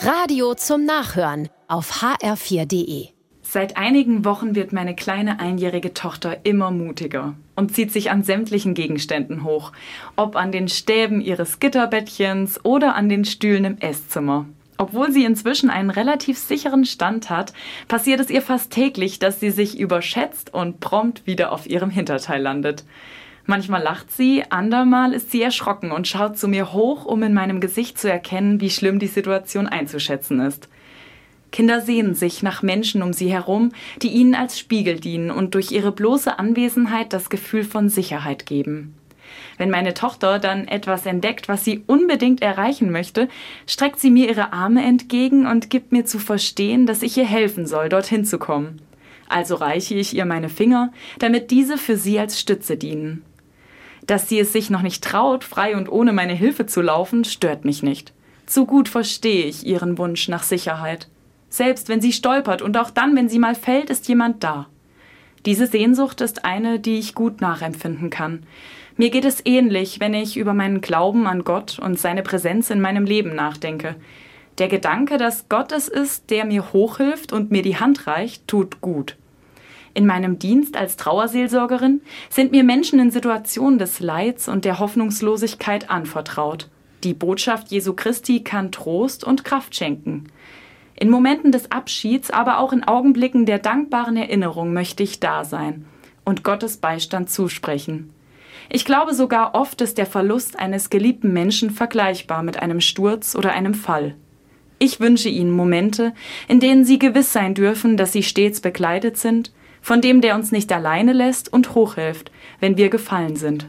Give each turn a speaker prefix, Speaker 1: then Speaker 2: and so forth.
Speaker 1: Radio zum Nachhören auf hr4.de.
Speaker 2: Seit einigen Wochen wird meine kleine einjährige Tochter immer mutiger und zieht sich an sämtlichen Gegenständen hoch, ob an den Stäben ihres Gitterbettchens oder an den Stühlen im Esszimmer. Obwohl sie inzwischen einen relativ sicheren Stand hat, passiert es ihr fast täglich, dass sie sich überschätzt und prompt wieder auf ihrem Hinterteil landet. Manchmal lacht sie, andermal ist sie erschrocken und schaut zu mir hoch, um in meinem Gesicht zu erkennen, wie schlimm die Situation einzuschätzen ist. Kinder sehnen sich nach Menschen um sie herum, die ihnen als Spiegel dienen und durch ihre bloße Anwesenheit das Gefühl von Sicherheit geben. Wenn meine Tochter dann etwas entdeckt, was sie unbedingt erreichen möchte, streckt sie mir ihre Arme entgegen und gibt mir zu verstehen, dass ich ihr helfen soll, dorthin zu kommen. Also reiche ich ihr meine Finger, damit diese für sie als Stütze dienen. Dass sie es sich noch nicht traut, frei und ohne meine Hilfe zu laufen, stört mich nicht. Zu gut verstehe ich ihren Wunsch nach Sicherheit. Selbst wenn sie stolpert und auch dann, wenn sie mal fällt, ist jemand da. Diese Sehnsucht ist eine, die ich gut nachempfinden kann. Mir geht es ähnlich, wenn ich über meinen Glauben an Gott und seine Präsenz in meinem Leben nachdenke. Der Gedanke, dass Gott es ist, der mir hochhilft und mir die Hand reicht, tut gut. In meinem Dienst als Trauerseelsorgerin sind mir Menschen in Situationen des Leids und der Hoffnungslosigkeit anvertraut. Die Botschaft Jesu Christi kann Trost und Kraft schenken. In Momenten des Abschieds, aber auch in Augenblicken der dankbaren Erinnerung möchte ich da sein und Gottes Beistand zusprechen. Ich glaube sogar oft ist der Verlust eines geliebten Menschen vergleichbar mit einem Sturz oder einem Fall. Ich wünsche Ihnen Momente, in denen Sie gewiss sein dürfen, dass Sie stets begleitet sind, von dem, der uns nicht alleine lässt und hochhilft, wenn wir gefallen sind.